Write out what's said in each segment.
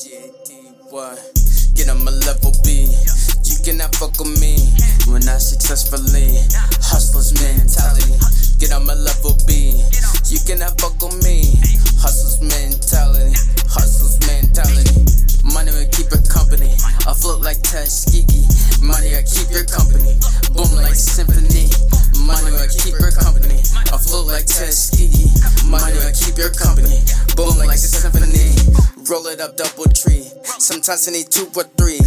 What? Get on my level B. You cannot fuck with me when I successfully hustlers mentality. Get on my level B. You cannot fuck with me. Hustlers mentality. Hustlers mentality. Money will keep it company. I float like Tuskegee. Money will keep your company. Boom like symphony. Money will keep your company. I float like Tuskegee. Money will keep your company. Boom like. Roll it up double tree. Sometimes I need two or three.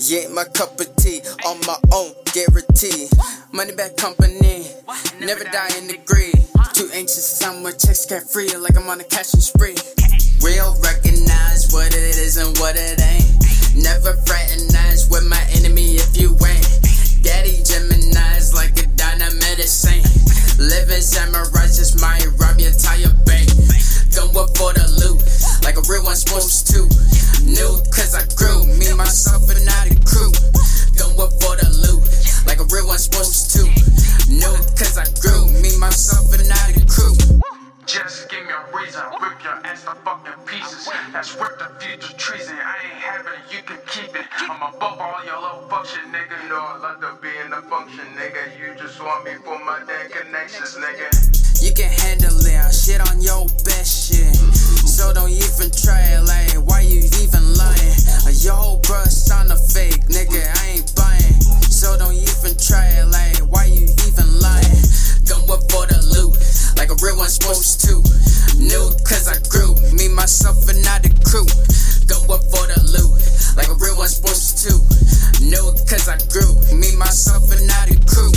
You ain't my cup of tea. On my own, guarantee. Money back company. Never die in the greed. Too anxious, I'm with checks cat free. Like I'm on a cashing spree. Real recognize what it is and what it supposed to. New, cause I grew, me, myself, and I the crew. Going for the loot, like a real one supposed to. New, cause I grew, me, myself, and I the crew. Just give me a reason, rip your ass to fucking pieces. That's rip the future treason. I ain't having it, you can keep it. I'm above all your low function, nigga. Know I love to be in the function, nigga. You just want me for my damn connections, nigga. You can handle it, I'll shit on your best shit. Cause I grew, me, myself, and I the crew.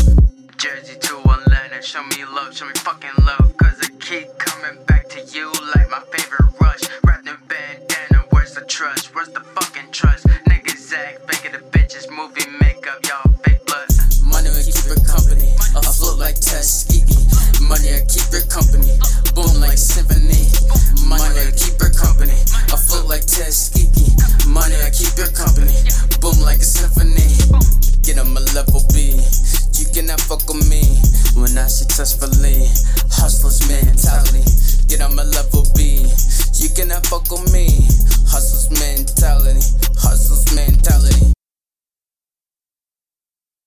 Jersey to Atlanta, show me love, show me fucking love, cause I keep coming back to you like my favorite rush. Wrapped in bandana, where's the trust? Where's the fucking trust? Niggas act fake the bitches, movie makeup, y'all fake blood. Money will keep your company, I float like Tuskegee. Money will keep your company, boom like symphony. Money will keep your company, I float like Tuskegee. Money will keep your company, cannot fuck with me when I successfully hustlers mentality. Get on my level B. You cannot fuck with me. Hustlers mentality.